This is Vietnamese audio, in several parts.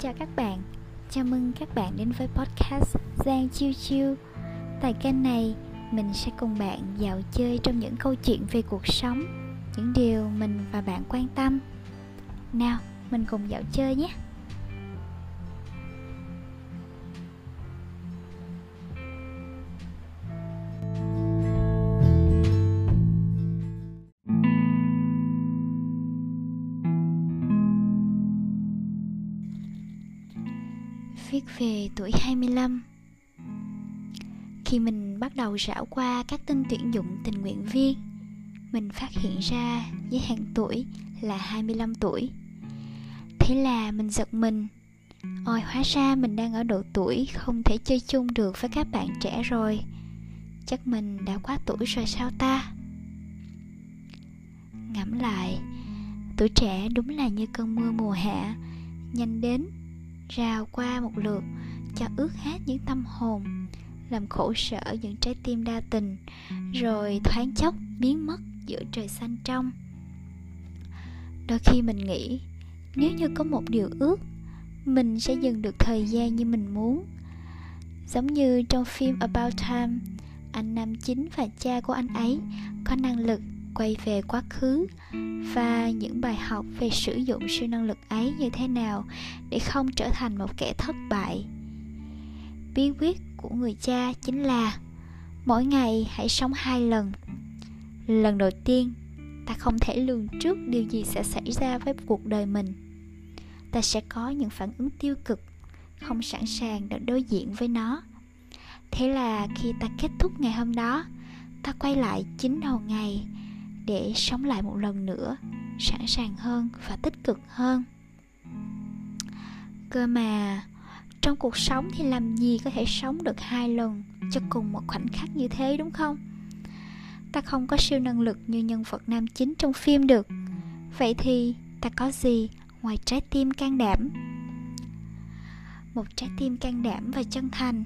chào các bạn. Chào mừng các bạn đến với podcast Giang Chiêu Chiêu. Tại kênh này, mình sẽ cùng bạn dạo chơi trong những câu chuyện về cuộc sống Những điều mình và bạn quan tâm. Nào, mình cùng dạo chơi nhé. Viết về tuổi 25 Khi mình bắt đầu rảo qua các tin tuyển dụng tình nguyện viên, Mình phát hiện ra giới hạn tuổi là 25 tuổi. Thế là mình giật mình. Ôi, hóa ra mình đang ở độ tuổi không thể chơi chung được với các bạn trẻ rồi. Chắc mình đã quá tuổi rồi sao ta? Ngẫm lại, Tuổi trẻ đúng là như cơn mưa mùa hạ, Nhanh đến rào qua một lượt, cho ướt hết những tâm hồn, làm khổ sở những trái tim đa tình, rồi thoáng chốc biến mất giữa trời xanh trong. Đôi khi mình nghĩ, nếu như có một điều ước, mình sẽ dừng được thời gian như mình muốn. Giống như trong phim about time, anh nam chính và cha của anh ấy có năng lực quay về quá khứ và những bài học về sử dụng siêu năng lực ấy như thế nào để không trở thành một kẻ thất bại. Bí quyết của người cha chính là mỗi ngày hãy sống hai lần. Lần đầu tiên, ta không thể lường trước điều gì sẽ xảy ra với cuộc đời mình. Ta sẽ có những phản ứng tiêu cực, không sẵn sàng để đối diện với nó. Thế là khi ta kết thúc ngày hôm đó, ta quay lại chính đầu ngày để sống lại một lần nữa, sẵn sàng hơn và tích cực hơn. Cơ mà, trong cuộc sống thì làm gì có thể sống được hai lần cho cùng một khoảnh khắc như thế, đúng không? Ta không có siêu năng lực như nhân vật nam chính trong phim được. Vậy thì ta có gì ngoài trái tim can đảm? Một trái tim can đảm và chân thành,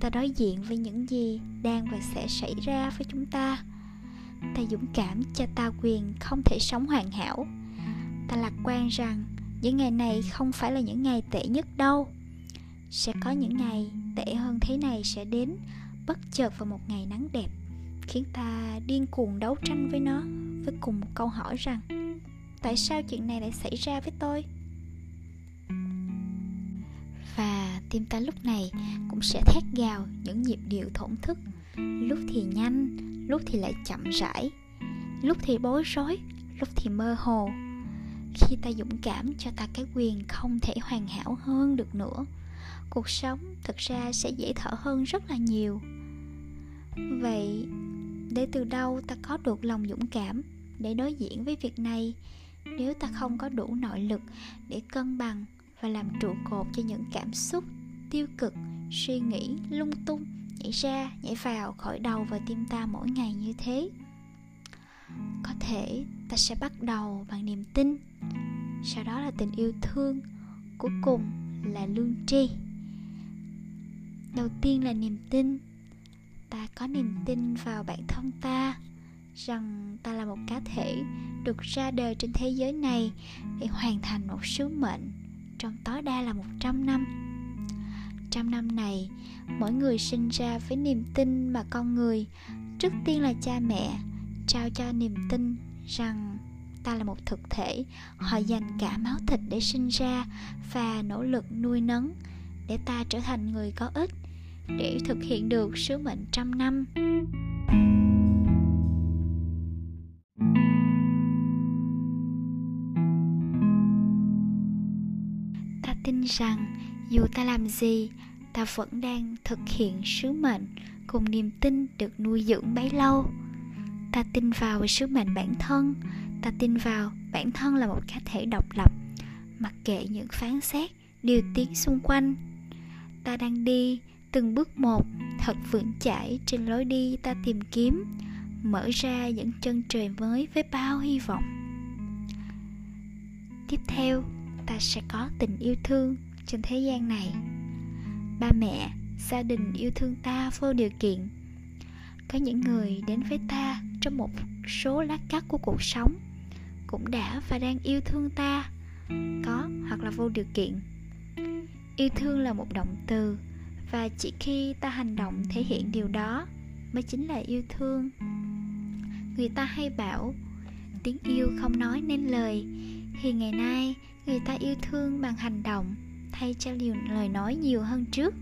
ta đối diện với những gì đang và sẽ xảy ra với chúng ta ta dũng cảm cho ta quyền không thể sống hoàn hảo. Ta lạc quan rằng những ngày này không phải là những ngày tệ nhất đâu. Sẽ có những ngày tệ hơn thế này sẽ đến, bất chợt vào một ngày nắng đẹp, khiến ta điên cuồng đấu tranh với nó, với cùng một câu hỏi rằng, tại sao chuyện này lại xảy ra với tôi? Và tim ta lúc này cũng sẽ thét gào những nhịp điệu thổn thức. Lúc thì nhanh lúc thì lại chậm rãi, lúc thì bối rối, lúc thì mơ hồ. Khi ta dũng cảm cho ta cái quyền không thể hoàn hảo hơn được nữa, cuộc sống thực ra sẽ dễ thở hơn rất là nhiều. Vậy để từ đâu ta có được lòng dũng cảm để đối diện với việc này nếu ta không có đủ nội lực để cân bằng và làm trụ cột cho những cảm xúc tiêu cực, suy nghĩ lung tung nhảy ra, nhảy vào khỏi đầu và tim ta mỗi ngày như thế. Có thể ta sẽ bắt đầu bằng niềm tin. Sau đó là tình yêu thương, cuối cùng là lương tri. Đầu tiên là niềm tin. Ta có niềm tin vào bản thân ta, rằng ta là một cá thể được ra đời trên thế giới này để hoàn thành một sứ mệnh trong tối đa là 100 năm trăm năm này, mỗi người sinh ra với niềm tin mà con người. Trước tiên là cha mẹ, trao cho niềm tin rằng ta là một thực thể. Họ dành cả máu thịt để sinh ra và nỗ lực nuôi nấng để ta trở thành người có ích, để thực hiện được sứ mệnh trăm năm. Ta tin rằng dù ta làm gì, ta vẫn đang thực hiện sứ mệnh cùng niềm tin được nuôi dưỡng bấy lâu. Ta tin vào sứ mệnh bản thân, ta tin vào bản thân là một cá thể độc lập, mặc kệ những phán xét, điều tiếng xung quanh. Ta đang đi từng bước một, thật vững chãi trên lối đi ta tìm kiếm, mở ra những chân trời mới với bao hy vọng. Tiếp theo, ta sẽ có tình yêu thương trên thế gian này. Ba mẹ, gia đình yêu thương ta vô điều kiện. Có những người đến với ta trong một số lát cắt của cuộc sống, cũng đã và đang yêu thương ta, có hoặc là vô điều kiện. Yêu thương là một động từ, và chỉ khi ta hành động thể hiện điều đó mới chính là yêu thương. Người ta hay bảo, tiếng yêu không nói nên lời, thì ngày nay người ta yêu thương bằng hành động thay cho liều lời nói nhiều hơn trước.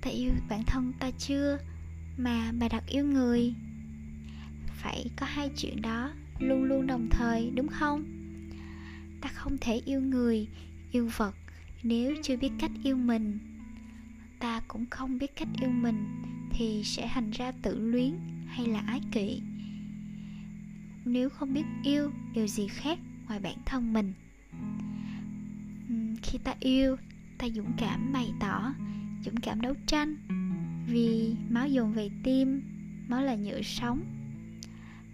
Ta yêu bản thân ta chưa mà bà đặt yêu người? Phải có hai chuyện đó, luôn luôn đồng thời, đúng không? Ta không thể yêu người, yêu vật, nếu chưa biết cách yêu mình. Ta cũng không biết cách yêu mình thì sẽ thành ra tự luyến hay là ái kỵ nếu không biết yêu điều gì khác ngoài bản thân mình khi ta yêu, ta dũng cảm bày tỏ, dũng cảm đấu tranh. Vì máu dồn về tim, máu là nhựa sống.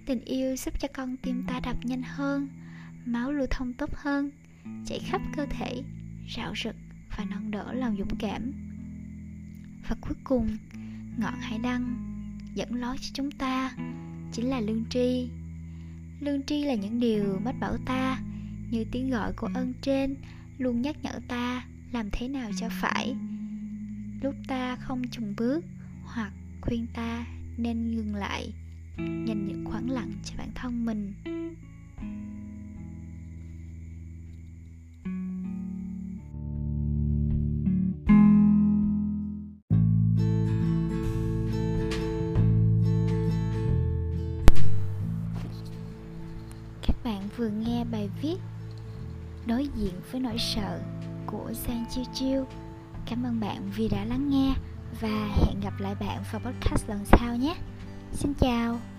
Tình yêu giúp cho con tim ta đập nhanh hơn, máu lưu thông tốt hơn, chảy khắp cơ thể, rạo rực và nâng đỡ lòng dũng cảm. Và cuối cùng, ngọn hải đăng dẫn lối cho chúng ta chính là lương tri. Lương tri là những điều mách bảo ta như tiếng gọi của ân trên luôn nhắc nhở ta làm thế nào cho phải. Lúc ta không chùng bước hoặc khuyên ta nên ngừng lại, dành những khoảng lặng cho bản thân mình. Các bạn vừa nghe bài viết đối diện với nỗi sợ của Sang Chiêu Chiêu Cảm ơn bạn vì đã lắng nghe và hẹn gặp lại bạn vào podcast lần sau nhé. Xin chào.